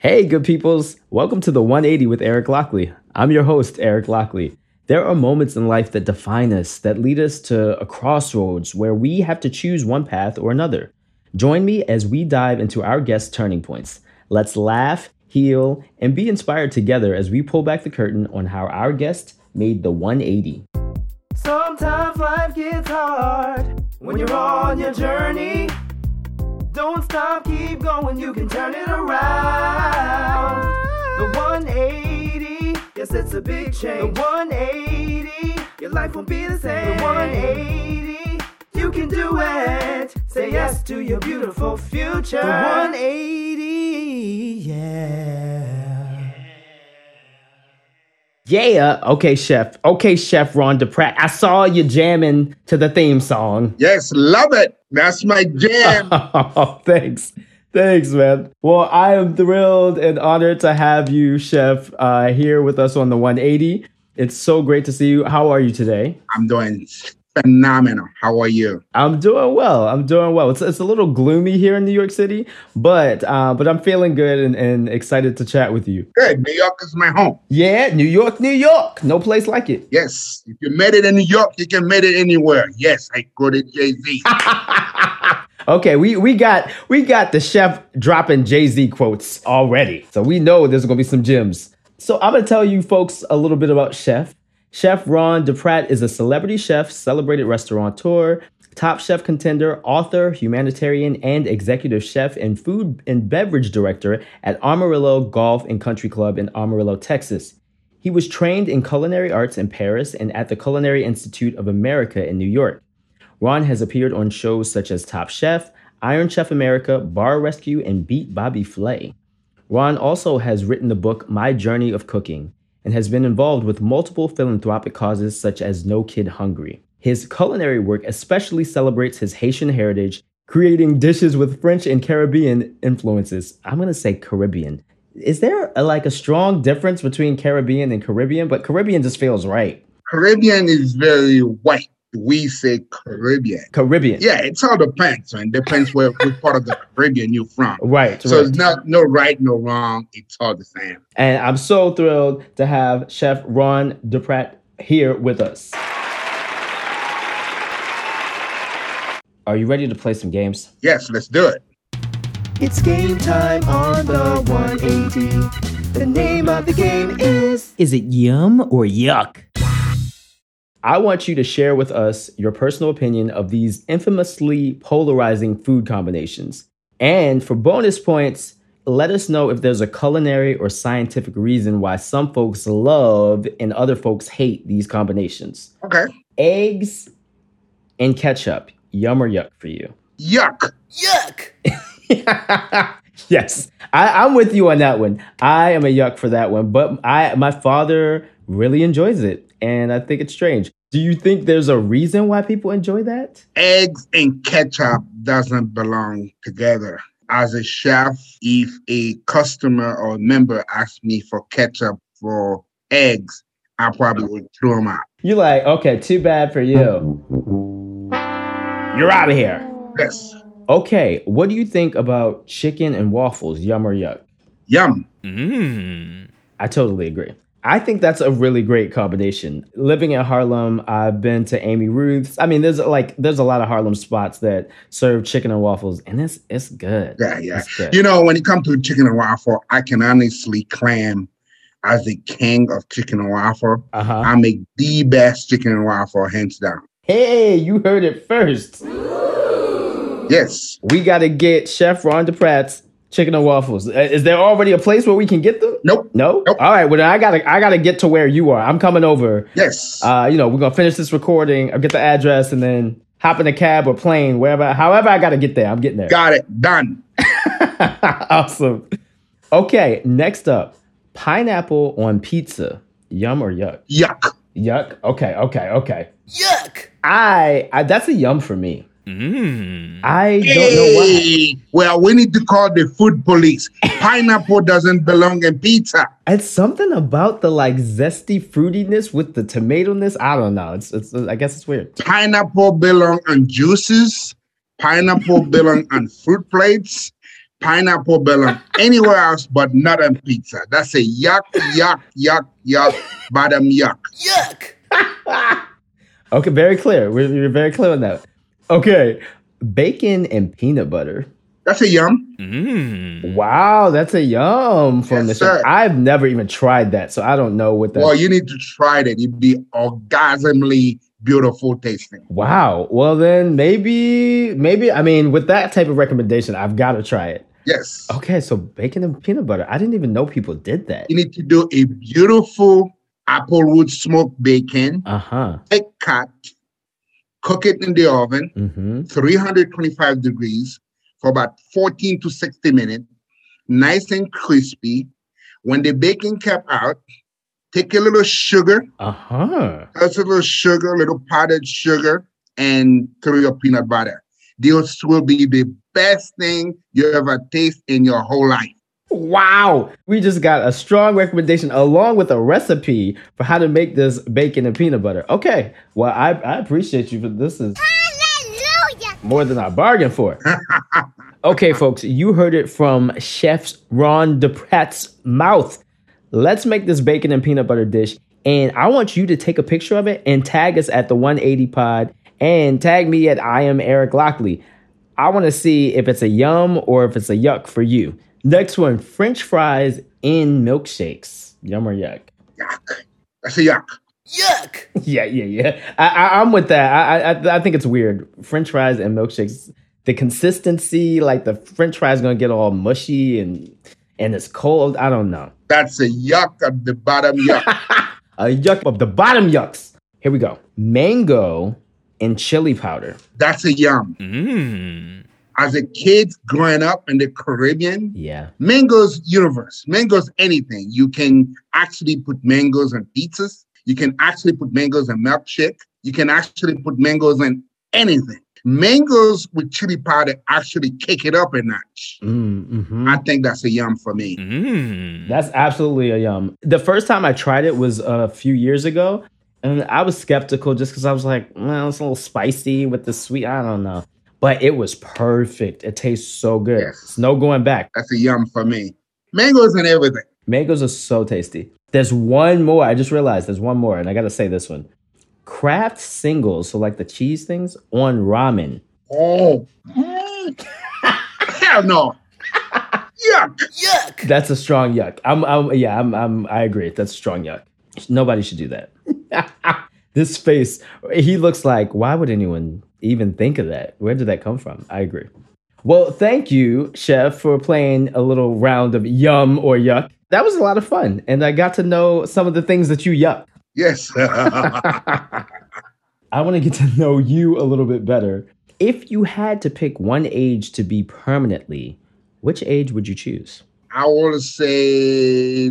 Hey, good peoples. Welcome to the 180 with Eric Lockley. I'm your host, Eric Lockley. There are moments in life that define us, that lead us to a crossroads where we have to choose one path or another. Join me as we dive into our guest turning points. Let's laugh, heal, and be inspired together as we pull back the curtain on how our guest made the 180. Sometimes life gets hard when you're on your journey. Don't stop, keep going, you can turn it around. The 180, yes, it's a big change. The 180, your life won't be the same. The 180, you can do it. Say yes to your beautiful future. The 180, yeah. Yeah, okay, chef. Okay, chef Ron Duprat. I saw you jamming to the theme song. Yes, love it. That's my jam. Oh, thanks. Thanks, man. Well, I am thrilled and honored to have you, Chef, uh, here with us on the 180. It's so great to see you. How are you today? I'm doing phenomenal. How are you? I'm doing well. I'm doing well. It's, it's a little gloomy here in New York City, but uh, but I'm feeling good and, and excited to chat with you. Good. New York is my home. Yeah, New York, New York. No place like it. Yes. If you made it in New York, you can make it anywhere. Yes, I quoted Jay Z. okay, we we got we got the chef dropping Jay Z quotes already, so we know there's gonna be some gems. So I'm gonna tell you folks a little bit about Chef. Chef Ron Duprat is a celebrity chef, celebrated restaurateur, top chef contender, author, humanitarian, and executive chef and food and beverage director at Amarillo Golf and Country Club in Amarillo, Texas. He was trained in culinary arts in Paris and at the Culinary Institute of America in New York. Ron has appeared on shows such as Top Chef, Iron Chef America, Bar Rescue, and Beat Bobby Flay. Ron also has written the book My Journey of Cooking and has been involved with multiple philanthropic causes such as No Kid Hungry. His culinary work especially celebrates his Haitian heritage, creating dishes with French and Caribbean influences. I'm to say Caribbean. Is there a, like a strong difference between Caribbean and Caribbean? But Caribbean just feels right. Caribbean is very white. We say Caribbean. Caribbean. Yeah, it's all depends, man. Depends where what part of the Caribbean you're from. Right. So right. it's not no right, no wrong. It's all the same. And I'm so thrilled to have Chef Ron Duprat here with us. Are you ready to play some games? Yes, let's do it. It's game time on the 180. The name of the game is Is it yum or yuck? I want you to share with us your personal opinion of these infamously polarizing food combinations. And for bonus points, let us know if there's a culinary or scientific reason why some folks love and other folks hate these combinations. Okay. Eggs and ketchup, yum or yuck for you? Yuck. Yuck. yes, I, I'm with you on that one. I am a yuck for that one, but I my father really enjoys it, and I think it's strange. Do you think there's a reason why people enjoy that? Eggs and ketchup doesn't belong together. As a chef, if a customer or member asks me for ketchup for eggs, I probably would throw them out. You're like, okay, too bad for you. You're out of here. Yes. Okay, what do you think about chicken and waffles, yum or yuck? Yum. Mm. I totally agree. I think that's a really great combination. Living in Harlem, I've been to Amy Ruth's. I mean, there's like there's a lot of Harlem spots that serve chicken and waffles, and it's it's good. Yeah, yeah. Good. You know, when it comes to chicken and waffle, I can honestly claim as the king of chicken and waffle, Uh-huh. I make the best chicken and waffle hands down. Hey, you heard it first. Yes. We got to get Chef Ron Duprat's chicken and waffles. Uh, Is there already a place where we can get them? Nope. No. Nope. All right. Well, then I gotta I gotta get to where you are. I'm coming over. Yes. Uh, you know, we're gonna finish this recording. I'll get the address and then hop in a cab or plane, wherever. However, I gotta get there. I'm getting there. Got it. Done. awesome. Okay. Next up, pineapple on pizza. Yum or yuck? Yuck. Yuck. Okay. Okay. Okay. Yuck. I, I that's a yum for me. Mm. I don't know why. Well, we need to call the food police. Pineapple doesn't belong in pizza. It's something about the like zesty fruitiness with the tomato-ness. I don't know. It's, it's I guess it's weird. Pineapple belong on juices. Pineapple belong on fruit plates. pineapple belong anywhere else but not on pizza. That's a yuck, yuck, yuck, yuck, bottom yuck. Yuck. Okay, very clear. We're, we're very clear on that. Okay, bacon and peanut butter. That's a yum. Mmm. Wow, that's a yum from Yes, the chef. sir. I've never even tried that, so I don't know what that. Well, you need to try that. It'd be orgasmically beautiful tasting. wow. Well, then maybe, maybe. I mean, with that type of recommendation, I've got to try it. Yes. Okay, so bacon and peanut butter. I didn't even know people did that. You need to do a beautiful applewood smoked bacon, Uh huh. thick cut, cook it in the oven, Mm-hmm. 325 degrees for about 14 to 60 minutes, nice and crispy. When the baking kept out, take a little sugar, Uh huh. that's a little sugar, a little powdered sugar, and throw your peanut butter. This will be the best thing you ever taste in your whole life. Wow. We just got a strong recommendation along with a recipe for how to make this bacon and peanut butter. Okay. Well, I, I appreciate you for this is more than I bargained for. okay, folks, you heard it from Chef Ron Duprat's mouth. Let's make this bacon and peanut butter dish. And I want you to take a picture of it and tag us at the 180 pod and tag me at I am Eric Lockley. I want to see if it's a yum or if it's a yuck for you. Next one French fries in milkshakes. Yum or yuck? Yuck. That's a yuck. Yuck. Yeah, yeah, yeah. I, I, I'm with that. I, I, I think it's weird. French fries and milkshakes. The consistency, like the French fries, gonna get all mushy and and it's cold. I don't know. That's a yuck at the bottom yuck. A yuck of the bottom yucks. Here we go. Mango and chili powder. That's a yum. Mmm. As a kid growing up in the Caribbean, Yeah. mangoes universe. Mangoes anything. You can actually put mangoes on pizzas. You can actually put mangoes in milkshake. You can actually put mangoes in anything. Mangoes with chili powder actually kick it up a notch. Mm-hmm. I think that's a yum for me. Mmm. That's absolutely a yum. The first time I tried it was a few years ago, and I was skeptical just because I was like, well, it's a little spicy with the sweet. I don't know. But it was perfect. It tastes so good. Yes. It's no going back. That's a yum for me. Mangoes and everything. Mangoes are so tasty. There's one more. I just realized there's one more, and I got to say this one. Kraft singles, so like the cheese things, on ramen. Oh, hell no. Yuck. Yuck. That's a strong yuck. I'm, I'm yeah, I'm, I'm, I agree. That's strong yuck. Nobody should do that. this face, he looks like, why would anyone even think of that? Where did that come from? I agree. Well, thank you, Chef, for playing a little round of yum or yuck. That was a lot of fun, and I got to know some of the things that you yuck. Yes. I want to get to know you a little bit better. If you had to pick one age to be permanently, which age would you choose? I will say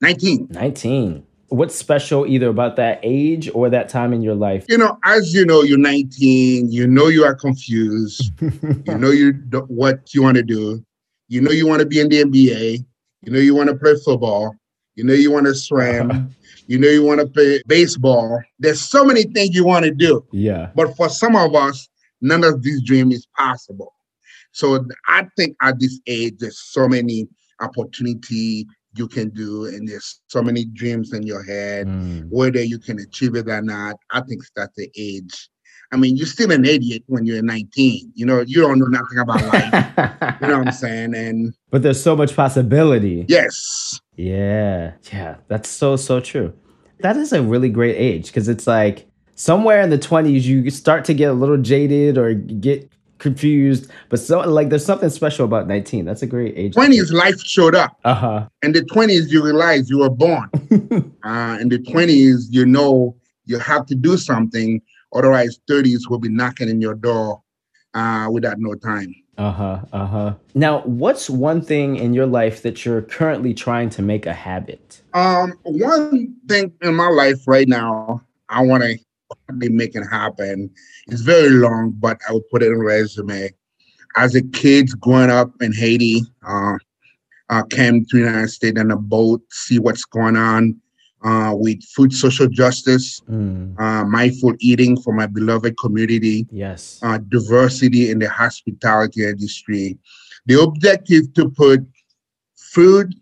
19. 19. What's special either about that age or that time in your life? You know, as you know, you're 19. You know you are confused. you know you what you want to do. You know you want to be in the NBA. You know you want to play football. You know you want to swim. You know you want to play baseball. There's so many things you want to do. yeah. But for some of us, none of these dreams is possible. So I think at this age, there's so many opportunity you can do, and there's so many dreams in your head. Mm. Whether you can achieve it or not, I think that's the age. I mean, you're still an idiot when you're 19. You know, you don't know nothing about life. you know what I'm saying? And but there's so much possibility. yes, Yeah. Yeah. That's so, so true. That is a really great age because it's like somewhere in the 20s, you start to get a little jaded or get confused. But so, like, there's something special about 19. That's a great age. 20s life showed up. Uh huh. In the 20s, you realize you were born. uh, in the 20s, you know you have to do something. Otherwise, 30s will be knocking in your door uh, without no time. Uh huh. Uh huh. Now, what's one thing in your life that you're currently trying to make a habit? Um, one thing in my life right now, I want to make it happen. It's very long, but I would put it in resume. As a kid growing up in Haiti, uh, uh, came to the United States on a boat, see what's going on uh, with food social justice, Mm, uh, mindful eating for my beloved community, yes. uh, diversity in the hospitality industry. The objective to put food,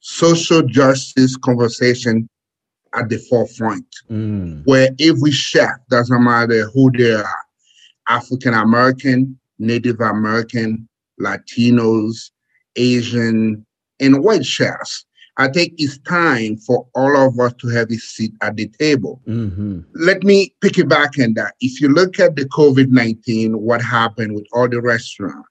social justice conversation at the forefront, Mm. where every chef, doesn't matter who they are, African American, Native American, Latinos, Asian, and white chefs. I think it's time for all of us to have a seat at the table. hmm Let me pick it back on that. If you look at the COVID 19, what happened with all the restaurants,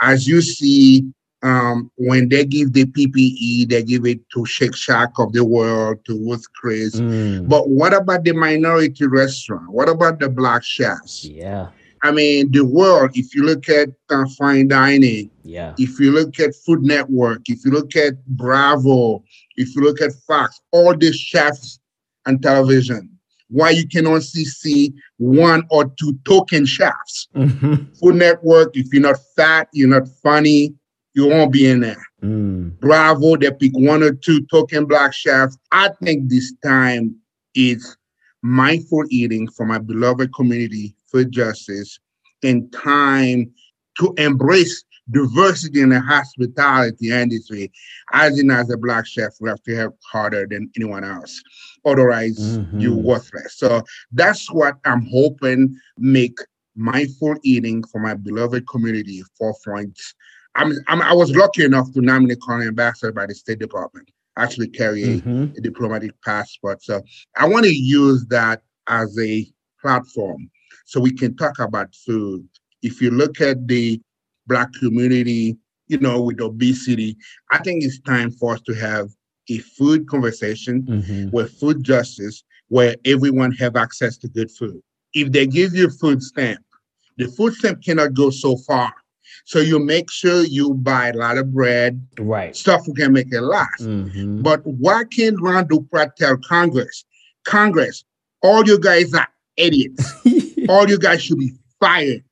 as you see, um, when they give the PPE, they give it to Shake Shack of the world, to Ruth Chris. Mm. But what about the minority restaurant? What about the black chefs? Yeah. I mean, the world, if you look at uh, fine dining, Yeah. if you look at Food Network, if you look at Bravo, if you look at Fox, all these chefs on television, why you can only see one or two token chefs. hmm Food Network, if you're not fat, you're not funny, you won't be in there. Mm. Bravo, they pick one or two token black chefs. I think this time is mindful eating for my beloved community, food justice, and time to embrace diversity in the hospitality industry. As in, as a black chef, we have to help harder than anyone else. Otherwise, Mhm. you're worthless. So that's what I'm hoping make mindful eating for my beloved community forefront. I'm, I'm I was lucky enough to nominate Colin Ambassador by the State Department. Actually carry a, Mhm. a diplomatic passport. So I want to use that as a platform so we can talk about food. If you look at the black community, you know, with obesity, I think it's time for us to have a food conversation Mhm. with food justice where everyone have access to good food. If they give you food stamp, the food stamp cannot go so far. So you make sure you buy a lot of bread, Right. stuff who can make it last. Mhm. But why can't Ron Duprat tell Congress, Congress, all you guys are idiots. all you guys should be fired.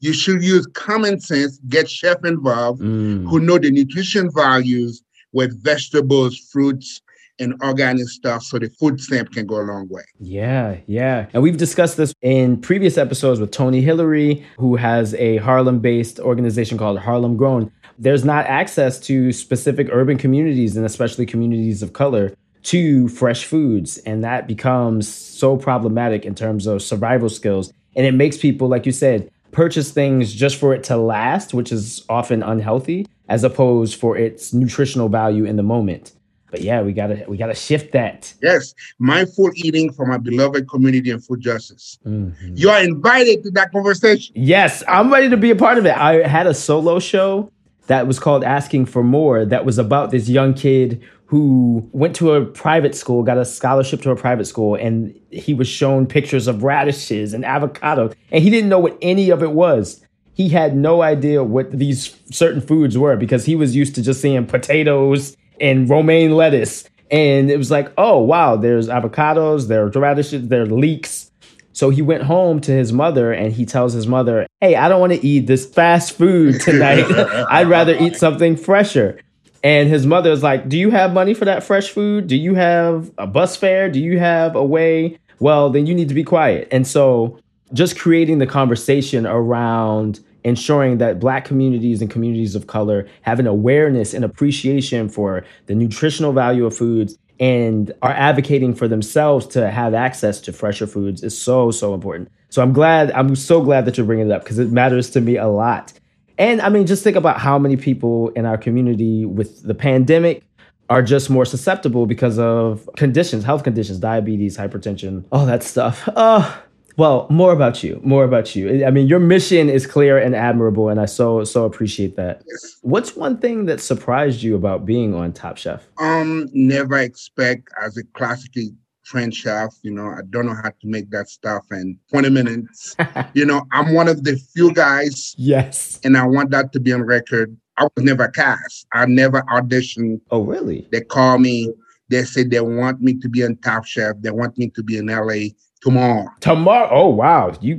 You should use common sense, get chef involved, Mm. who know the nutrition values with vegetables, fruits, and organic stuff so the food stamp can go a long way. Yeah, yeah. And we've discussed this in previous episodes with Tony Hillery, who has a Harlem based organization called Harlem Grown. There's not access to specific urban communities and especially communities of color to fresh foods. And that becomes so problematic in terms of survival skills. And it makes people, like you said, purchase things just for it to last, which is often unhealthy, as opposed for its nutritional value in the moment. But yeah, we gotta we gotta shift that. Yes, mindful eating for my beloved community and food justice. Mhm. You are invited to that conversation. Yes, I'm ready to be a part of it. I had a solo show that was called Asking for More that was about this young kid who went to a private school, got a scholarship to a private school, and he was shown pictures of radishes and avocado, and he didn't know what any of it was. He had no idea what these certain foods were because he was used to just seeing potatoes and romaine lettuce. And it was like, oh, wow, there's avocados, there are radishes, there are leeks. So he went home to his mother and he tells his mother, Hey, I don't want to eat this fast food tonight. I'd rather eat something fresher. And his mother is like, Do you have money for that fresh food? Do you have a bus fare? Do you have a way? Well, then you need to be quiet. And so just creating the conversation around ensuring that black communities and communities of color have an awareness and appreciation for the nutritional value of foods and are advocating for themselves to have access to fresher foods is so so important. So I'm glad I'm so glad that you're bringing it up because it matters to me a lot. And I mean just think about how many people in our community with the pandemic are just more susceptible because of conditions, health conditions, diabetes, hypertension, all that stuff. Oh, well, more about you. More about you. I mean, your mission is clear and admirable, and I so so appreciate that. Yes. What's one thing that surprised you about being on Top Chef? Um, never expect as a classically trained chef, you know, I don't know how to make that stuff in 20 minutes. you know, I'm one of the few guys, yes. and I want that to be on record. I was never cast. I never auditioned. Oh, really? They call me. They say they want me to be on Top Chef. They want me to be in LA tomorrow. Tomorrow? Oh, wow. You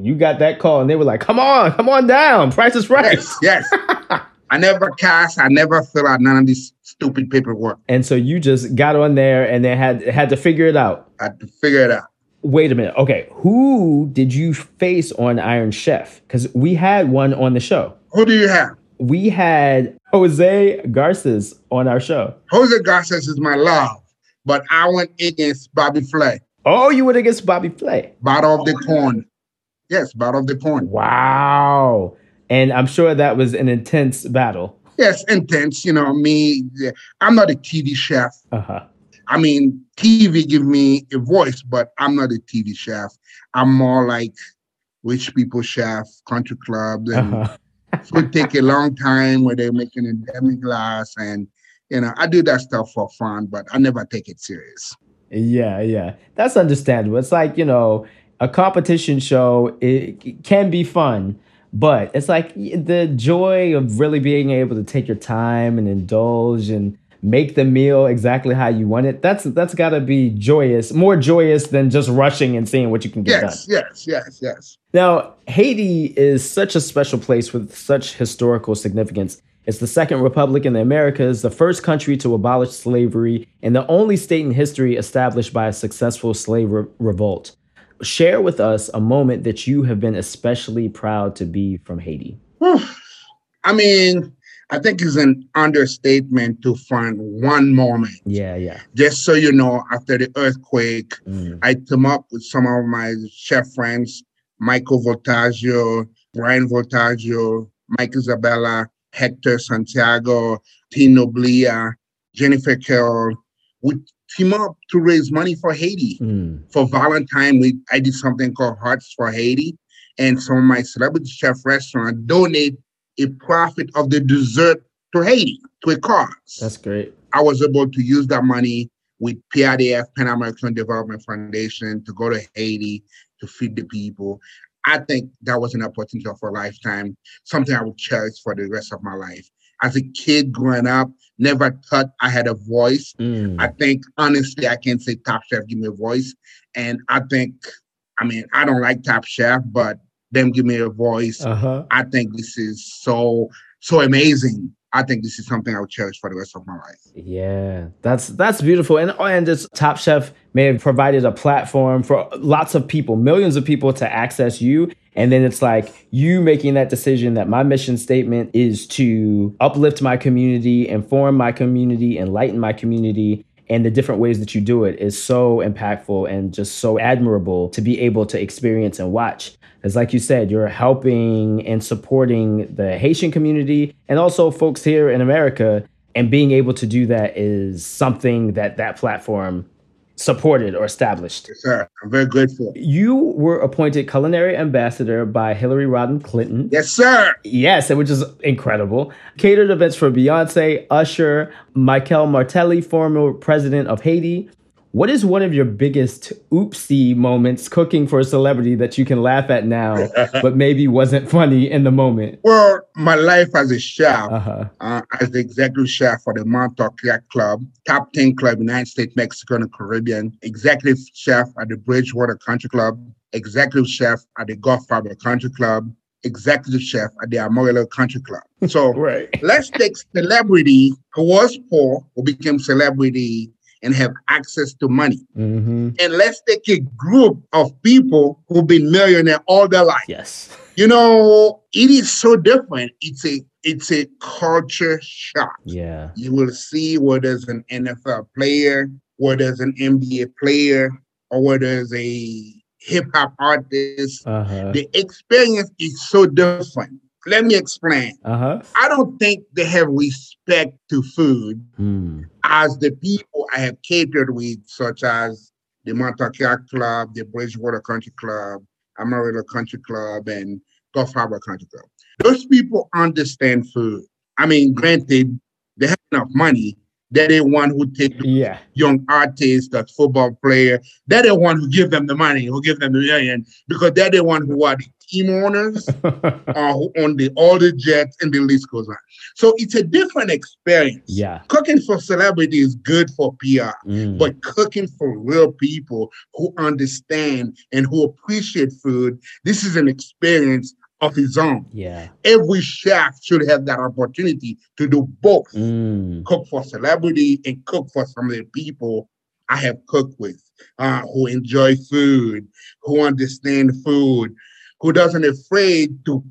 you got that call, and they were like, "Come on, come on down. Price is right." Yes, yes. I never cast. I never fill out none of this stupid paperwork. And so you just got on there, and they had had to figure it out. I had to figure it out. Wait a minute. Okay, who did you face on Iron Chef? Because we had one on the show. Who do you have? we had Jose Garces on our show. Jose Garces is my love, but I went against Bobby Flay. Oh, you went against Bobby Flay. Battle of the Corn. Yes, Battle of the Corn. Wow. And I'm sure that was an intense battle. Yes, intense. You know, me, I'm not a TV chef. Uh-huh. I mean, TV give me a voice, but I'm not a TV chef. I'm more like rich people chef, country club. and Uh-huh. food take a long time where they're making a demi glace, and you know, I do that stuff for fun, but I never take it serious. Yeah, yeah. That's understandable. It's like, you know, a competition show it, can be fun, but it's like the joy of really being able to take your time and indulge and make the meal exactly how you want it. That's that's got to be joyous, more joyous than just rushing and seeing what you can get Yes, done. yes, yes, yes. Now, Haiti is such a special place with such historical significance. It's the second republic in the Americas, the first country to abolish slavery, and the only state in history established by a successful slave re- revolt. Share with us a moment that you have been especially proud to be from Haiti. I mean, I think it's an understatement to find one moment. Yeah, yeah. Just so you know, after the earthquake, Mm. I team up with some of my chef friends, Michael Voltaggio, Bryan Voltaggio, Mike Isabella, Hector Santiago, Tino Blia, Jennifer Carroll. We team up to raise money for Haiti. Mm. For Valentine, we I did something called Hearts for Haiti, and some of my celebrity chef restaurant donate a profit of the dessert to Haiti to a cause. That's great. I was able to use that money with PIDF, Pan American Development Foundation, to go to Haiti to feed the people. I think that was an opportunity of a lifetime, something I would cherish for the rest of my life. As a kid growing up, never thought I had a voice. Mm. I think honestly, I can't say Top Chef give me a voice, and I think, I mean, I don't like Top Chef, but them give me a voice. Uh-huh. I think this is so so amazing. I think this is something I would cherish for the rest of my life. Yeah, that's that's beautiful, and oh, and this Top Chef may have provided a platform for lots of people, millions of people, to access you. And then it's like you making that decision that my mission statement is to uplift my community, inform my community, enlighten my community, and the different ways that you do it is so impactful and just so admirable to be able to experience and watch. Because, like you said, you're helping and supporting the Haitian community and also folks here in America. And being able to do that is something that that platform supported or established. Yes, sir. I'm very grateful. You were appointed culinary ambassador by Hillary Rodham Clinton. Yes, sir. Yes, which is incredible. Catered events for Beyonce, Usher, Michael Martelly, former president of Haiti. What is one of your biggest oopsie moments cooking for a celebrity that you can laugh at now, but maybe wasn't funny in the moment? Well, my life as a chef, Uh-huh. uh, as the executive chef for the Montauk Yacht Club, top 10 club, United States, Mexico, and Caribbean, executive chef at the Bridgewater Country Club, executive chef at the Gulf Harbor Country Club, executive chef at the Amarillo Country Club. So Right. let's take celebrity who was poor, who became celebrity and have access to money. Mm-hmm. And let's take a group of people who've been millionaire all their life. Yes. You know, it is so different. It's a it's a culture shock. Yeah. You will see where there's an NFL player, where there's an NBA player, or where there's a hip hop artist. Uh-huh. The experience is so different. Let me explain. Uh-huh. I don't think they have respect to food Hmm. as the people I have catered with, such as the Montauk Club, the Bridgewater Country Club, Amarillo Country Club, and Gulf Harbor Country Club. Those people understand food. I mean, granted, they have enough money. They're the one who take the Yeah. young artists, the football player. They're the one who give them the money, who give them the million, because they're the one who are the team owners or who own the all the jets, and the list goes on. So it's a different experience. yeah. Cooking for celebrity is good for PR, Mm. but cooking for real people who understand and who appreciate food, this is an experience of his own. yeah. Every chef should have that opportunity to do both Mm. cook for celebrity and cook for some of the people I have cooked with uh, who enjoy food, who understand food, who doesn't afraid to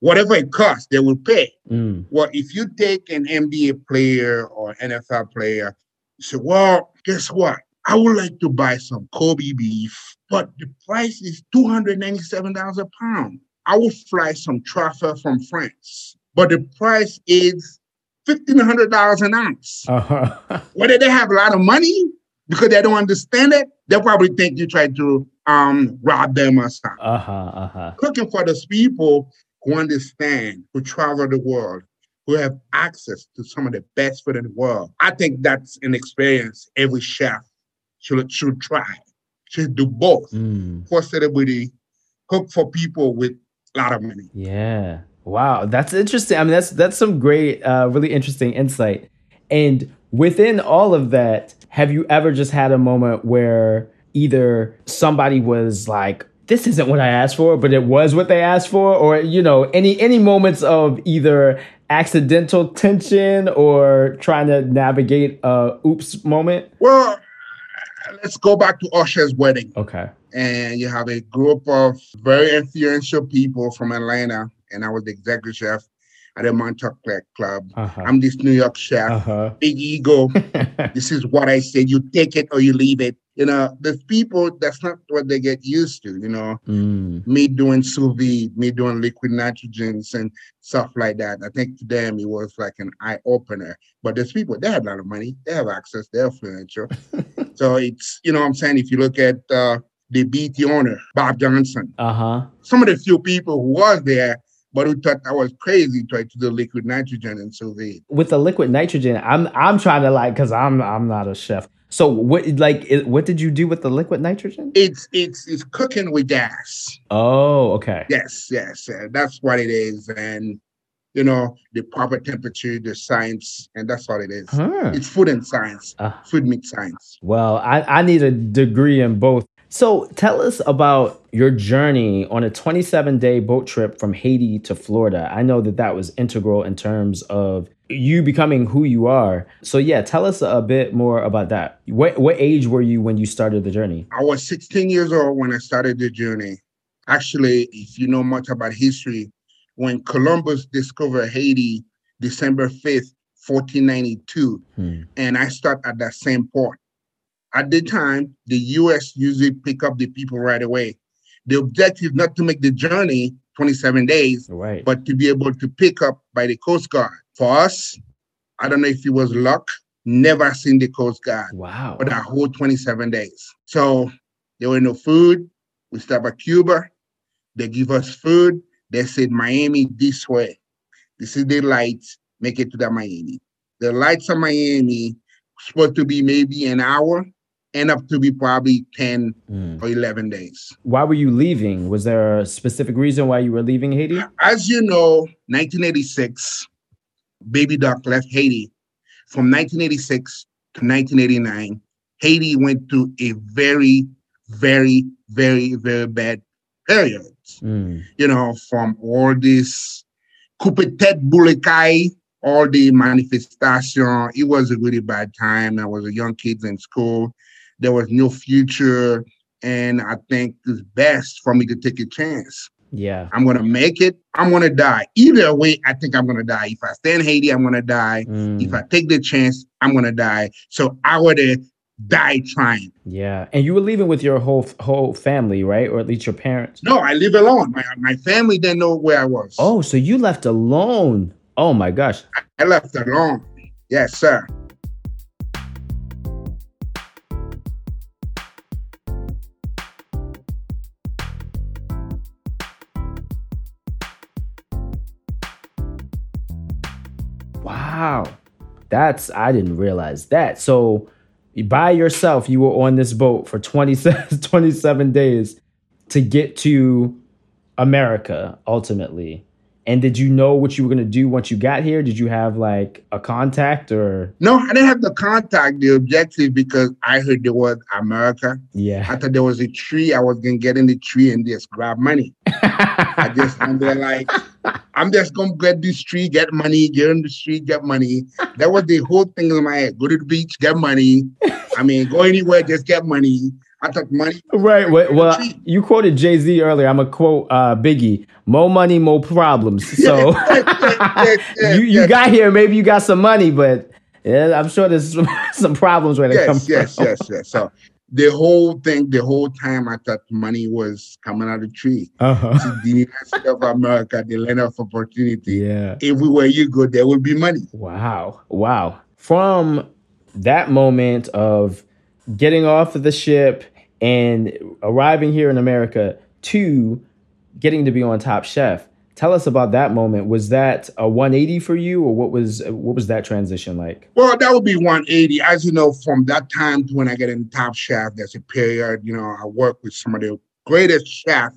whatever it costs, they will pay. Mm. Well, if you take an NBA player or NFL player, you say, well, guess what? I would like to buy some Kobe beef, but the price is $297 a pound. I will fly some truffle from France, but the price is $1,500 an ounce. Uh-huh. Whether they have a lot of money because they don't understand it, they'll probably think you try to um, rob them or something. uh-huh. Uh-huh. Looking for those people who understand, who travel the world, who have access to some of the best food in the world. I think that's an experience every chef should, should try. Should do both. Mm. For celebrity, cook for people with a lot of money. Yeah. Wow, that's interesting. I mean, that's that's some great, uh, really interesting insight. And within all of that, have you ever just had a moment where either somebody was like, "This isn't what I asked for," but it was what they asked for, or you know, any any moments of either accidental tension or trying to navigate a oops moment? Well, let's go back to Usher's wedding. Okay. And you have a group of very influential people from Atlanta, and I was the executive chef at the Montauk Club. Uh-huh. I'm this New York chef, Uh-huh. big ego. this is what I said. You take it or you leave it. You know, there's people that's not what they get used to. You know, Mm. me doing sous vide, me doing liquid nitrogens and stuff like that. I think to them it was like an eye opener. But there's people they have a lot of money, they have access, they're influential. so it's you know what I'm saying. If you look at uh, the BT owner, Bob Johnson, Uh-huh. some of the few people who was there, but who thought I was crazy tried to do liquid nitrogen and sous vide. with the liquid nitrogen i'm i'm trying to like because i'm i'm not a chef so what like it, what did you do with the liquid nitrogen It's it's it's cooking with gas. oh okay Yes, yes, uh, that's what it is, and you know the proper temperature, the science, and that's what it is. Huh. It's food and science, Ah. food meat science. well i i need a degree in both so tell us about your journey on a 27 day boat trip from haiti to florida i know that that was integral in terms of you becoming who you are so yeah tell us a bit more about that what what age were you when you started the journey I was 16 years old when I started the journey. Actually, if you know much about history, when Columbus discovered Haiti, December 5th, 1492, Hmm. and I start at that same port. At the time, the US usually pick up the people right away. The objective not to make the journey 27 days, right but to be able to pick up by the Coast Guard. For us, I don't know if it was luck, never seen the Coast Guard wow for that whole 27 days. So there were no food. We stopped at Cuba. They give us food. They said Miami this way. This is the lights. Make it to the Miami. The lights of Miami supposed to be maybe an hour, end up to be probably 10 Hmm. or 11 days. why were you leaving? Was there a specific reason why you were leaving Haiti? As you know, 1986, Baby Doc left Haiti. From 1986 to 1989, Haiti went through a very, very, very, very bad period. Mm, You know, from all this coup tête boulekai, all the manifestation. It was a really bad time. I was a young kid in school. There was no future. And I think it's best for me to take a chance. yeah. I'm gonna make it. I'm gonna die. Either way, I think I'm gonna die. If I stay in Haiti, I'm gonna die. Mm, If I take the chance, I'm gonna die. So I would have died trying. yeah. And you were leaving with your whole whole family, right? Or at least your parents. No, I live alone. My my family didn't know where I was. Oh, so you left alone. Oh my gosh. I left alone. Yes, sir. That's I didn't realize that. So by yourself, you were on this boat for 27, 27 days to get to America ultimately. And did you know what you were going to do once you got here? Did you have like a contact or No, I didn't have the contact, the objective, because I heard the word America. yeah. I thought there was a tree. I was gonna get in the tree and just grab money. I just I'm there like I'm just gonna get this tree, get money, get in the street, get money. That was the whole thing in my head. Go to the beach, get money. I mean, go anywhere, just get money. I thought money. Right. Well, well you quoted Jay Z earlier. I'm gonna quote uh, Biggie: "More money, more problems." So you you got here. Maybe you got some money, but yeah, I'm sure there's some, some problems when they come yes, yes, from. yes, yes. So the whole thing, the whole time, I thought money was coming out of the tree. Uh-huh. To the University of America, the land of opportunity. Yeah. Everywhere you go, there will be money. Wow. Wow. From that moment of getting off of the ship and arriving here in America to getting to be on Top Chef. Tell us about that moment. Was that a 180 for you or what was what was that transition like? Well, that would be 180. As you know, from that time to when I get in Top Chef, there's a period, you know, I work with some of the greatest chef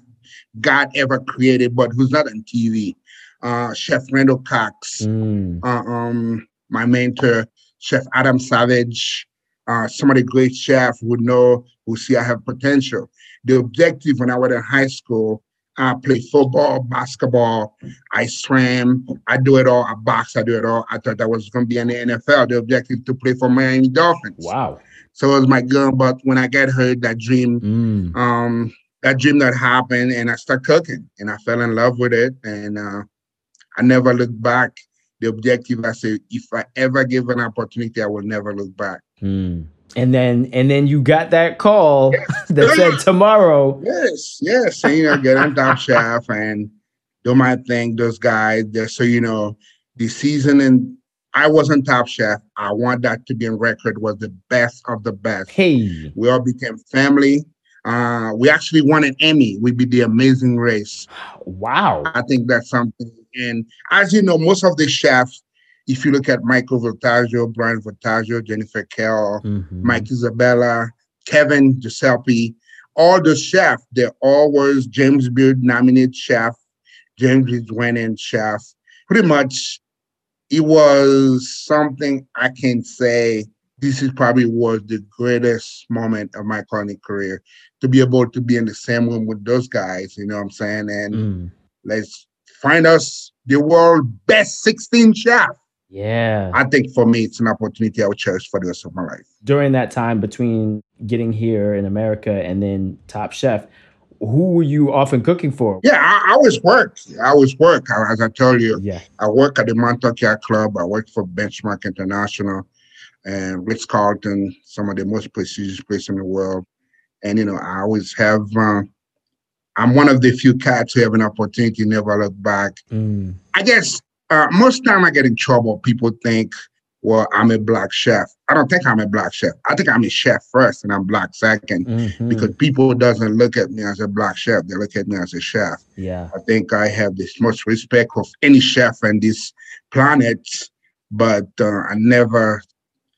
God ever created, but who's not on TV. Uh, Chef Randall Cox, Mm. uh, um, my mentor, Chef Adam Savage, uh, some of the great chefs would know, who see I have potential. The objective when I was in high school, I play football, basketball, I swam, I do it all, I box, I do it all. I thought that was going to be in the NFL. The objective to play for Miami Dolphins. Wow. So it was my goal, but when I got hurt, that dream, Mm. um, that dream that happened, and I started cooking, and I fell in love with it, and uh, I never looked back. The objective, I said, if I ever give an opportunity, I will never look back. Mm. And then and then you got that call that said tomorrow. Yes, yes, and you know, get on Top Chef and do my thing. Those guys, just so you know, the season and I wasn't Top Chef. I want that to be in record. Was the best of the best. Hey. We all became family. Uh, we actually won an Emmy. We beat the Amazing Race. Wow. I think that's something. And as you know, most of the chefs, if you look at Michael Voltaggio, Bryan Voltaggio, Jennifer Kell, Mhm. Mike Isabella, Kevin Gillespie, all the chefs, they're always James Beard nominated chef, James is winning chef. Pretty much, it was something I can say. This is probably was the greatest moment of my culinary career to be able to be in the same room with those guys. You know what I'm saying? And Mm. let's find us the world best 16 chef. Yeah. I think for me, it's an opportunity I will cherish for the rest of my life. During that time between getting here in America and then Top Chef, who were you often cooking for? Yeah, I, I always work. I always work. I- As I told you, Yeah. I work at the Montauk Club. I work for Benchmark International and Ritz Carlton, some of the most prestigious places in the world. And you know, I always have. Uh, I'm one of the few cats who have an opportunity never look back. Mm. I guess uh, most time I get in trouble. People think, well, I'm a black chef. I don't think I'm a black chef. I think I'm a chef first, and I'm black 2nd Mhm. Because people doesn't look at me as a black chef; they look at me as a chef. yeah. I think I have the most respect of any chef on this planet, but uh, I never.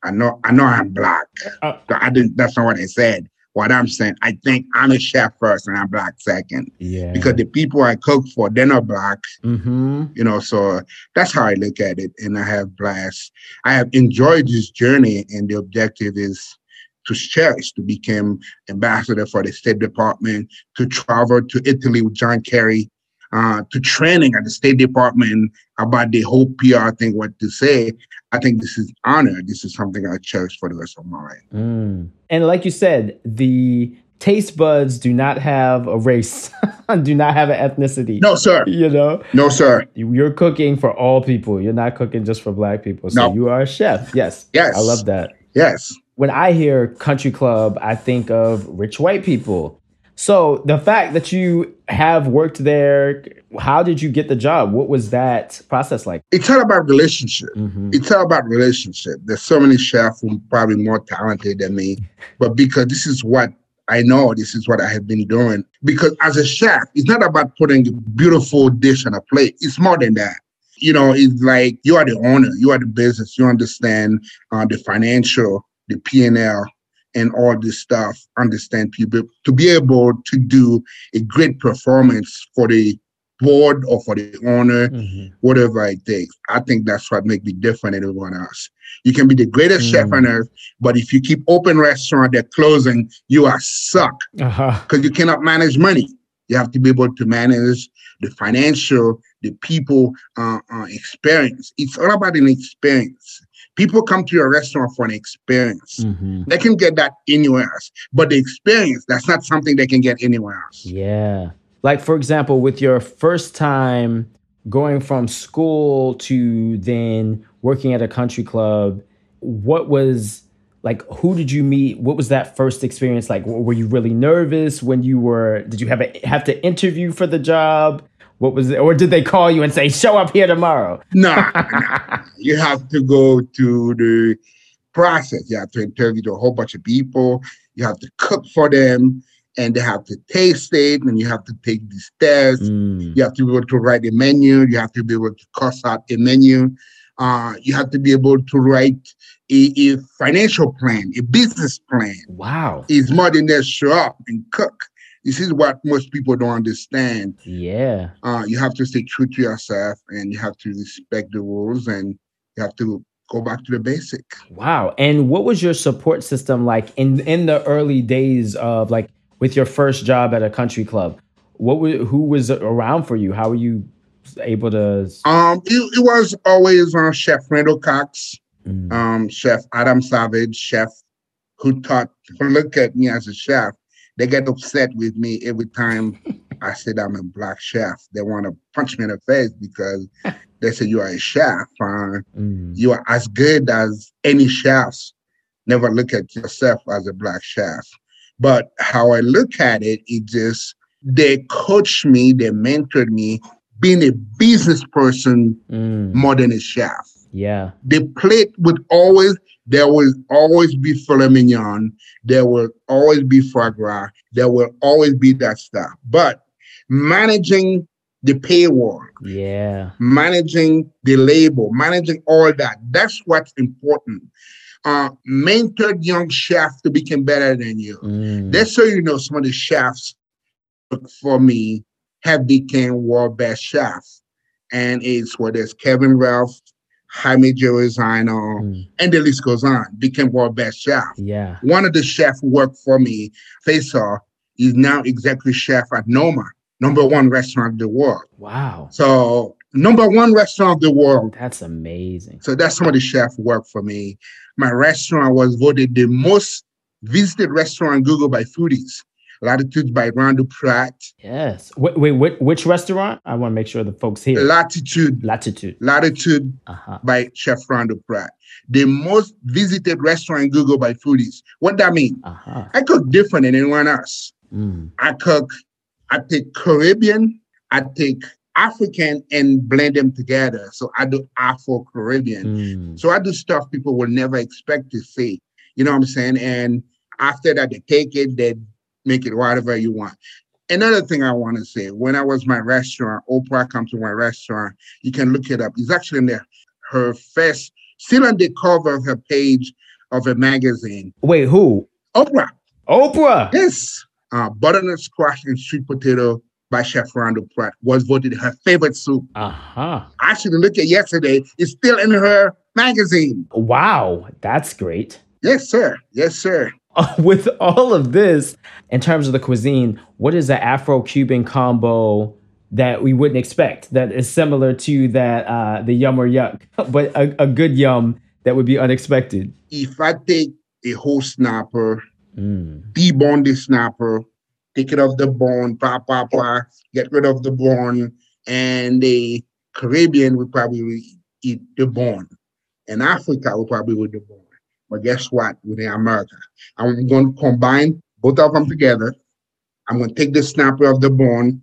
I know. I know I'm black. Uh, I didn't. That's not what I said. What I'm saying, I think I'm a chef first, and I'm black second. Yeah. Because the people I cook for, they're not black hmm you know so that's how i look at it and i have blast i have enjoyed this journey and the objective is to cherish to become ambassador for the state department to travel to italy with john kerry uh, to training at the state department about the whole pr thing what to say i think this is honor this is something i cherish for the rest of my life Mm. And like you said, the taste buds do not have a race, do not have an ethnicity. no sir You know, no sir you're cooking for all people. You're not cooking just for black people. So No. you are a chef. Yes. Yes. I love that. yes When I hear country club, I think of rich white people. So the fact that you have worked there, how did you get the job? What was that process like? it's all about relationship Mhm. it's all about relationship. There's so many chefs who are probably more talented than me, but because this is what I know, this is what I have been doing. Because as a chef, it's not about putting a beautiful dish on a plate. It's more than that. You know, it's like you are the owner, you are the business, you understand uh, the financial, the P and L, and all this stuff. Understand people to be able to do a great performance for the board or for the owner Mhm. whatever it takes. I think that's what makes me different than everyone else. You can be the greatest chef Mm. on earth, but if you keep open restaurant, they're closing, you are suck Uh-huh. because you cannot manage money. You have to be able to manage the financial, the people uh, uh, experience. It's all about an experience. People come to your restaurant for an experience. Mhm. They can get that anywhere else, but the experience that's not something they can get anywhere else. Yeah. Like for example, with your first time going from school to then working at a country club, what was like who did you meet? What was that first experience like? Were you really nervous when you were did you have a, have to interview for the job? What was it? Or did they call you and say, "Show up here tomorrow"? Nah, nah. you have to go to the process. You have to interview a whole bunch of people. You have to cook for them, and they have to taste it, and you have to take these tests. Mm, You have to be able to write a menu. You have to be able to cuss out a menu. Uh, you have to be able to write a, a financial plan, a business plan. Wow. It's more than just show up and cook. This is what most people don't understand. Yeah. Uh, you have to stay true to yourself, and you have to respect the rules, and you have to go back to the basic. Wow. And what was your support system like in in the early days of like with your first job at a country club? What was who was around for you? How were you able to Um, it, it was always uh, Chef Randall Cox, Mm, um, Chef Adam Savage, Chef who taught who look at me as a chef. They get upset with me every time I said I'm a black chef. They want to punch me in the face because they say you are a chef. Uh, mm, you are as good as any chefs. Never look at yourself as a black chef. But how I look at it, it just they coached me, they mentored me, being a business person mm. more than a chef. yeah. The plate would always there will always be filet mignon, there will always be foie gras, there will always be that stuff. But managing the paywall, Yeah. managing the label, managing all that. That's what's important. Uh, mentored young chefs to become better than you. Mm, That's so you know some of the chefs for me have become world best chefs. And it's whether it's Kevin Ralph, Jaime Giorgiano, mm, and the list goes on, became world best chef. yeah. One of the chefs who worked for me, Faisal, is now executive chef at Noma, number one restaurant in the world. Wow. So number one restaurant of the world. That's amazing. So that's some of the chefs who work for me. My restaurant was voted the most visited restaurant on Google by foodies. Latitude by Ron Duprat. Yes. Wait, wait, wait which restaurant? I want to make sure the folks here. Latitude. Latitude. Latitude Uh-huh. by Chef Ron Duprat. The most visited restaurant on Google by foodies. What that mean? Uh-huh. I cook different than anyone else. Mm, I cook, I take Caribbean, I take African and blend them together. So I do Afro Caribbean. mm. So I do stuff people will never expect to see. You know what I'm saying? And after that, they take it, they make it whatever you want. Another thing I want to say, when I was my restaurant, Oprah come to my restaurant, you can look it up. It's actually in there. Her first, still on the cover of her page of a magazine. Wait, who? Oprah, Oprah. yes. Uh, butternut squash and sweet potato by Chef Ron Duprat was voted her favorite soup. Uh-huh. I should look at yesterday. It's still in her magazine. Wow, that's great. Yes, sir. Yes, sir. With all of this, in terms of the cuisine, what is the Afro-Cuban combo that we wouldn't expect that is similar to that uh, the yum or yuck, but a, a good yum that would be unexpected? if I take a whole snapper, Mm. debone the snapper, take it off the bone, pa pa pa, get rid of the bone, and the Caribbean would probably eat the bone, and Africa would probably eat the bone. But guess what? Within America, I'm going to combine both of them together. I'm going to take the snapper of the bone.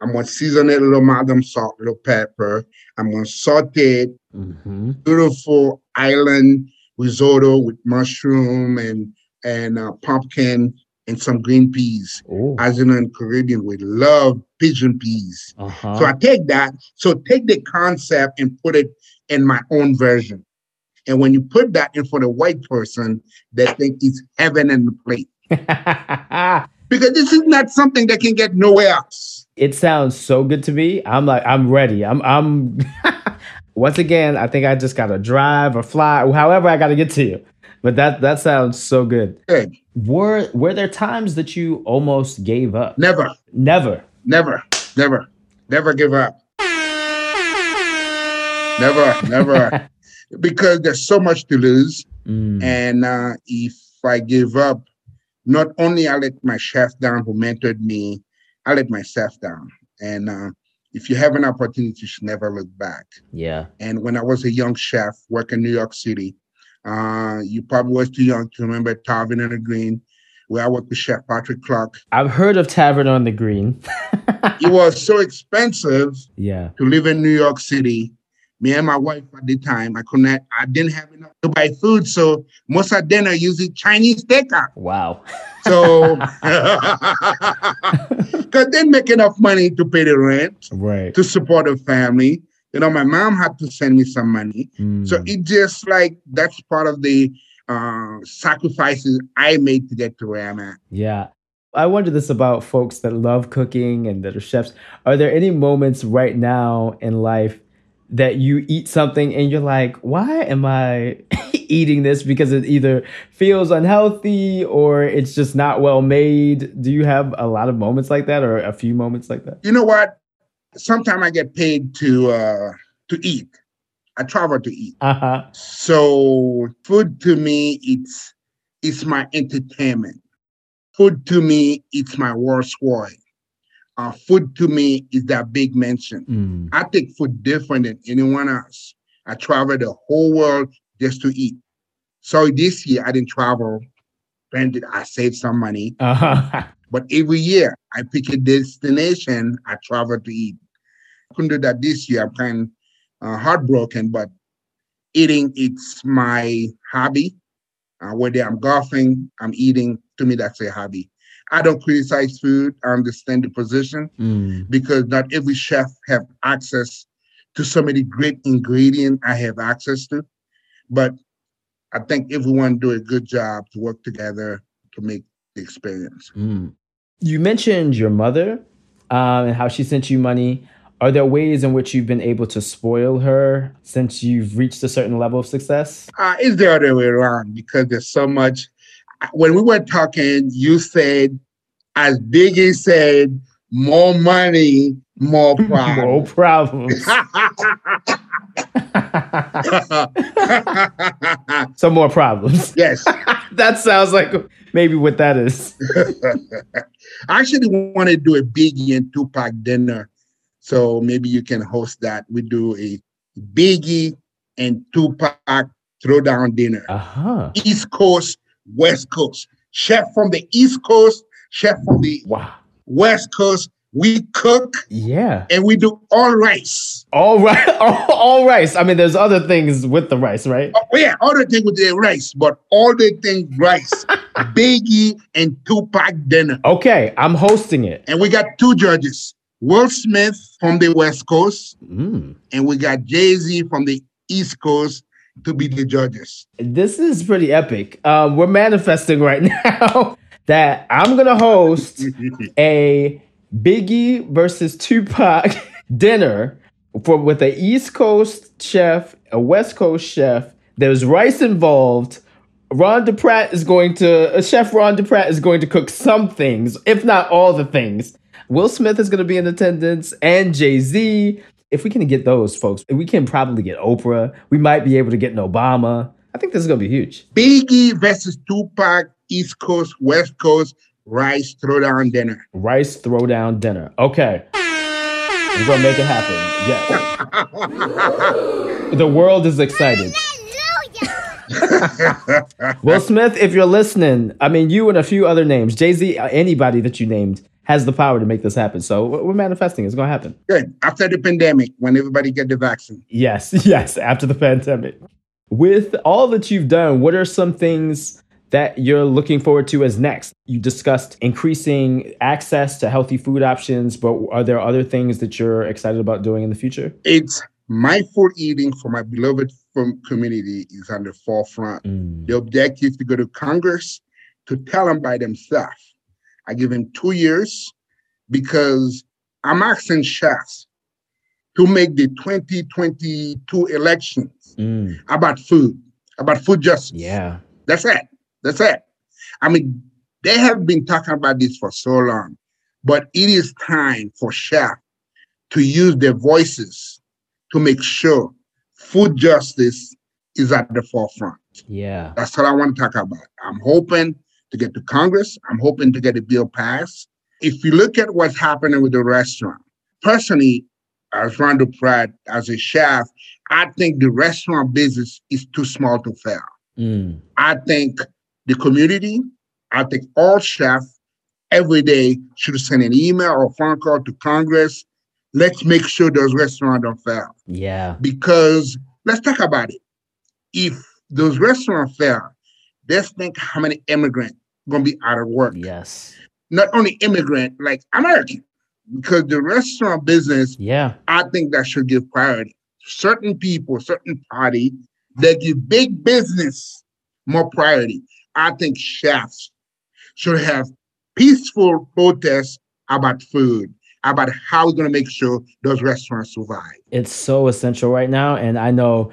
I'm going to season it a little madam salt, little pepper. I'm going to saute it hmm beautiful island risotto with mushroom and and uh, pumpkin and some green peas. Ooh. As you know, in Caribbean, we love pigeon peas. Uh-huh. So I take that. So take the concept and put it in my own version. And when you put that in for the white person, they think it's heaven in the plate. Because this is not something that can get nowhere else. it sounds so good to me. I'm like, I'm ready. I'm I'm once again, I think I just gotta drive or fly, however I gotta get to you. But that that sounds so good. Good. Were were there times that you almost gave up? Never, Never. never, never, never give up. Never, never. because there's so much to lose. Mm. And uh, if I give up, not only I let my chef down who mentored me, I let myself down. And uh, if you have an opportunity, you should never look back. yeah. And when I was a young chef working in New York City, uh, you probably was too young to remember Tavern on the Green, where I worked with Chef Patrick Clark. I've heard of Tavern on the Green. It was so expensive yeah. to live in New York City. Me and my wife at the time, I couldn't, I didn't have enough to buy food, so most of dinner using Chinese takeout. Wow. So, because they make enough money to pay the rent, Right. to support a family. You know, my mom had to send me some money. Mm. So it just like that's part of the uh, sacrifices I made to get to where I'm at. Yeah. I wonder this about folks that love cooking and that are chefs. Are there any moments right now in life that you eat something and you're like, why am I eating this? Because it either feels unhealthy or it's just not well made. Do you have a lot of moments like that or a few moments like that? You know what? Sometimes I get paid to uh, to eat. I travel to eat. Uh huh. So food to me, it's it's my entertainment. Food to me, it's my worst war. Uh, food to me is that big mention. Mm. I take food different than anyone else. I travel the whole world just to eat. So this year I didn't travel. Granted, I saved some money, Uh huh. but every year I pick a destination. I travel to eat. couldn't do that this year. I'm kind of uh, heartbroken, but eating it's my hobby. Uh, whether I'm golfing, I'm eating. To me, that's a hobby. I don't criticize food. I understand the position Mm. because not every chef have access to so many great ingredients I have access to. But I think everyone do a good job to work together to make the experience. Mm. You mentioned your mother um, and how she sent you money. Are there ways in which you've been able to spoil her since you've reached a certain level of success? Uh, it's the other way around because there's so much. When we were talking, you said, as Biggie said, more money, more problems. problems. Some more problems. yes. that sounds like maybe what that is. I actually want to do a Biggie and Tupac dinner. So maybe you can host that. We do a Biggie and Tupac throwdown dinner. Uh huh. East Coast, West Coast. Chef from the East Coast, chef from the Wow. West Coast. We cook Yeah. and we do all rice. All right. All, all rice. I mean, there's other things with the rice, right? Oh, yeah, all the thing with the rice, but all the thing rice. Biggie and Tupac dinner. Okay, I'm hosting it. And we got two judges. Will Smith from the West Coast, Mm. and we got Jay Z from the East Coast to be the judges. This is pretty epic. Um, we're manifesting right now that I'm gonna host a Biggie versus Tupac dinner for with a East Coast chef, a West Coast chef. There's rice involved. Ron Duprat is going to, uh, Chef Ron Duprat is going to cook some things, if not all the things. Will Smith is going to be in attendance and Jay Z. If we can get those folks, we can probably get Oprah. We might be able to get an Obama. I think this is going to be huge. Biggie versus Tupac, East Coast, West Coast, rice throwdown dinner. Rice throwdown dinner. Okay. We're going to make it happen. Yes. the world is excited. Will Smith, if you're listening, I mean, you and a few other names, Jay Z, anybody that you named has the power to make this happen. So we're manifesting. It's going to happen. Good. After the pandemic, when everybody get the vaccine. Yes, yes, after the pandemic. With all that you've done, what are some things that you're looking forward to as next? You discussed increasing access to healthy food options, but are there other things that you're excited about doing in the future? It's mindful eating for my beloved from community is on the forefront. Mm. The objective is to go to Congress to tell them by themselves. I give him two years because I'm asking chefs to make the 2022 elections Mm. about food, about food justice. Yeah. That's it. That's it. I mean, they have been talking about this for so long, but it is time for chefs to use their voices to make sure food justice is at the forefront. Yeah. That's what I want to talk about. I'm hoping to get to Congress. I'm hoping to get a bill passed. If you look at what's happening with the restaurant, personally, as Ron Duprat, as a chef, I think the restaurant business is too small to fail. Mm. I think the community, I think all chefs every day should send an email or phone call to Congress. Let's make sure those restaurants don't fail. Yeah. Because let's talk about it. If those restaurants fail, let's think how many immigrants gonna be out of work. Yes. Not only immigrant, like American. Because the restaurant business, Yeah. I think that should give priority. Certain people, certain party that give big business more priority. I think chefs should have peaceful protests about food, about how we're going to make sure those restaurants survive. It's so essential right now. And I know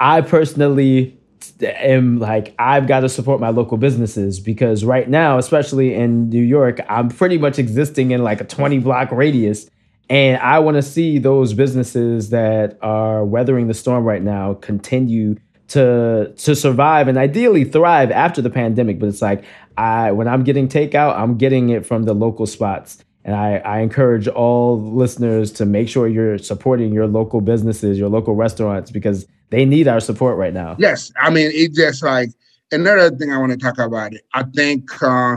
I personally am like, I've got to support my local businesses because right now, especially in New York, I'm pretty much existing in like a 20 block radius. And I want to see those businesses that are weathering the storm right now continue to to survive and ideally thrive after the pandemic. But it's like I when I'm getting takeout, I'm getting it from the local spots. And I, I encourage all listeners to make sure you're supporting your local businesses, your local restaurants, because they need our support right now. Yes, I mean, it's just like another thing I want to talk about it. I think uh,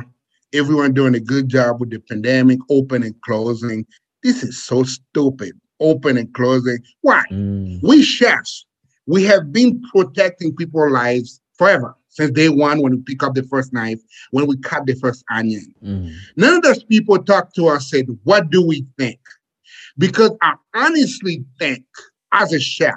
everyone doing a good job with the pandemic, open and closing. This is so stupid. Open and closing. Why? Mm, We chefs, we have been protecting people's lives forever since day one when we pick up the first knife, when we cut the first onion. mm, None of those people talked to us said, What do we think? Because I honestly think, as a chef,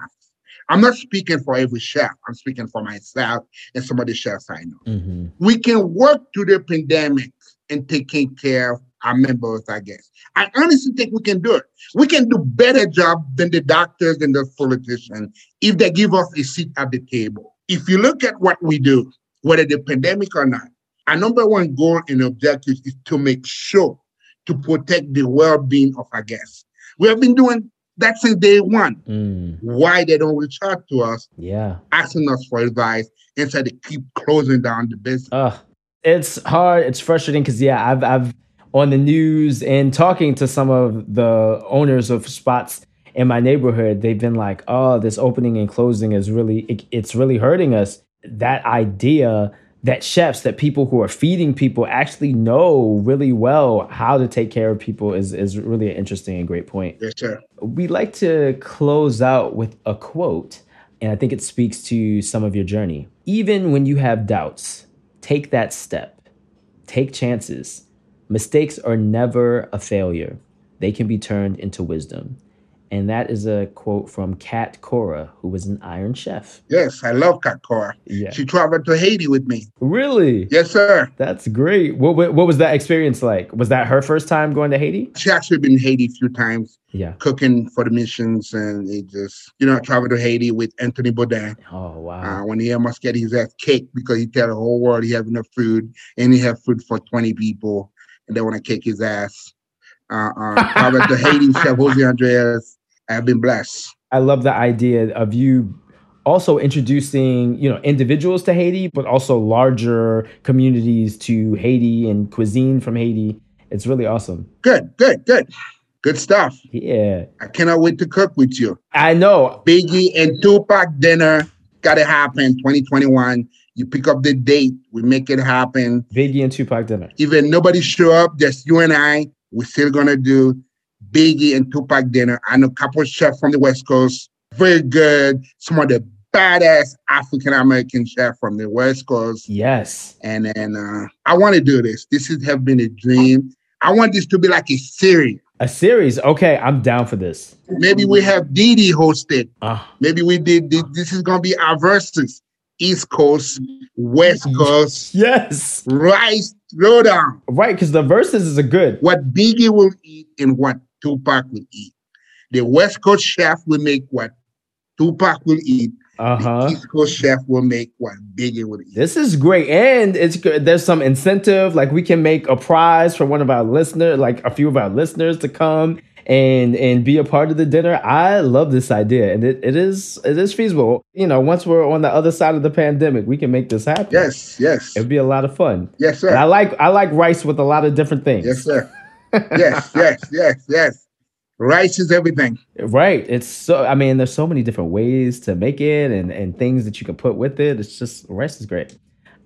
I'm not speaking for every chef, I'm speaking for myself and some of the chefs I know. mhm. We can work through the pandemic and taking care of our members, I guess. I honestly think we can do it. We can do better job than the doctors and the politicians if they give us a seat at the table. If you look at what we do, whether the pandemic or not, our number one goal and objective is to make sure to protect the well-being of our guests. We have been doing that since day one. Mm, Why they don't reach out to us, yeah. asking us for advice instead of keep closing down the business. It's hard. It's frustrating because yeah, I've I've on the news and talking to some of the owners of spots in my neighborhood. They've been like, "Oh, this opening and closing is really it, it's really hurting us." That idea that chefs, that people who are feeding people actually know really well how to take care of people is is really an interesting and great point. Yes, sir. We like to close out with a quote, and I think it speaks to some of your journey. Even when you have doubts, take that step. Take chances. Mistakes are never a failure, they can be turned into wisdom. And that is a quote from Cat Cora, who was an Iron Chef. Yes, I love Cat Cora. Yeah. She traveled to Haiti with me. Really? Yes, sir. That's great. What, what, what was that experience like? Was that her first time going to Haiti? She actually been in Haiti a few times Yeah. cooking for the missions and it just, you know, traveled to Haiti with Anthony Bourdain. Oh, wow. Uh, when he almost get his ass kicked because he tell the whole world he have enough food and he have food for 20 people and they want to kick his ass. Uh, uh, traveled to Haiti, Chef Jose Andres. I've been blessed. I love the idea of you also introducing, you know, individuals to Haiti, but also larger communities to Haiti and cuisine from Haiti. It's really awesome. Good, good, good. Good stuff. Yeah. I cannot wait to cook with you. I know. Biggie and Tupac dinner gotta happen 2021. You pick up the date, we make it happen. Biggie and Tupac dinner. Even nobody show up, just you and I, we're still gonna do Biggie and Tupac dinner. I know a couple of chefs from the West Coast, very good. Some of the badass African American chef from the West Coast. Yes. And then uh, I want to do this. This has have been a dream. I want this to be like a series. A series. Okay, I'm down for this. Maybe we have Didi hosted. Ah, Maybe we did. This, this is gonna be our versus East Coast, West Coast, yes. Rice Throwdown. Right, because the verses is a good. What Biggie will eat and what Tupac will eat. The West Coast chef will make what Tupac will eat. Uh The. East Coast chef will make what Biggie will eat. This is great, and it's good. There's some incentive, like we can make a prize for one of our listeners, like a few of our listeners to come and and be a part of the dinner. I love this idea, and it, it is it is feasible. You know, once we're on the other side of the pandemic, we can make this happen. Yes, yes, it'd be a lot of fun. yes, And I like I like rice with a lot of different things. Yes, sir. Yes, yes, yes, yes. Rice is everything. Right. It's so I mean, there's so many different ways to make it and, and things that you can put with it. It's just rice is great.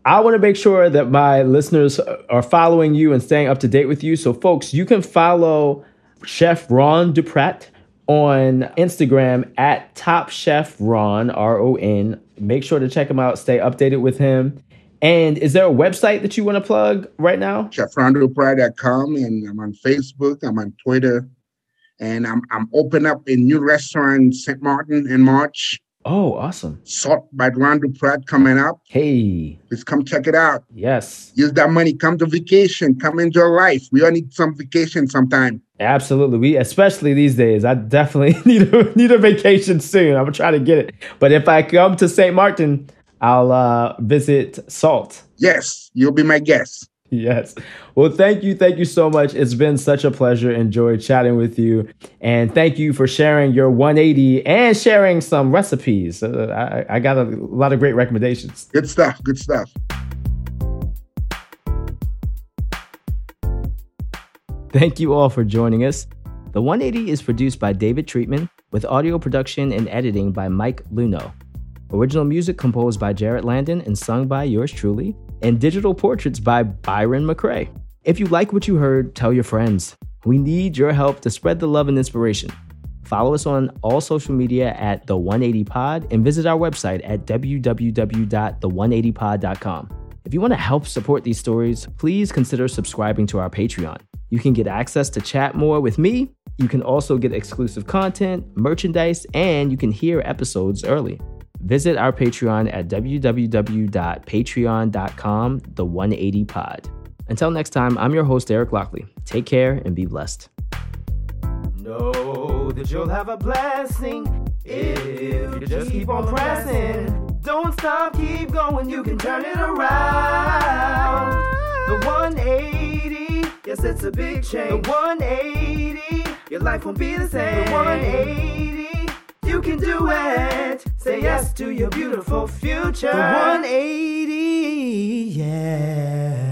I want to make sure that my listeners are following you and staying up to date with you. So folks, you can follow Chef Ron Duprat on Instagram at Top Chef Ron R O N. Make sure to check him out, stay updated with him. And is there a website that you want to plug right now? chefronduprat.com and I'm on Facebook, I'm on Twitter, and I'm I'm open up a new restaurant in St. Martin in March. Oh, awesome. Salt by Ron Duprat coming up. Hey, Please come check it out. yes. Use that money. Come to vacation. Come enjoy life. We all need some vacation sometime. Absolutely. We especially these days. I definitely need a need a vacation soon. I'm gonna try to get it. But if I come to St. Martin, I'll uh visit Salt. Yes, you'll be my guest. Yes. Well, thank you. Thank you so much. It's been such a pleasure. Enjoyed chatting with you. And thank you for sharing your 180 and sharing some recipes. Uh, I, I got a lot of great recommendations. Good stuff. Good stuff. Thank you all for joining us. The 180 is produced by David Treatman with audio production and editing by Mike Luno. Original music composed by Jarrett Landon and sung by yours truly, and digital portraits by Byron McCrae. If you like what you heard, tell your friends. We need your help to spread the love and inspiration. Follow us on all social media at The 180 Pod and visit our website at www.the180pod.com. If you want to help support these stories, please consider subscribing to our Patreon. You can get access to chat more with me. You can also get exclusive content, merchandise, and you can hear episodes early. Visit our Patreon at www.patreon.com, the 180 pod. Until next time, I'm your host, Eric Lockley. Take care and be blessed. Know that you'll have a blessing if you just keep on pressing. Don't stop, keep going, you can turn it around. The 180, yes, it's a big change. The 180, your life won't be the same. The 180, you can do it. Say yes to your beautiful future. The 180, yeah.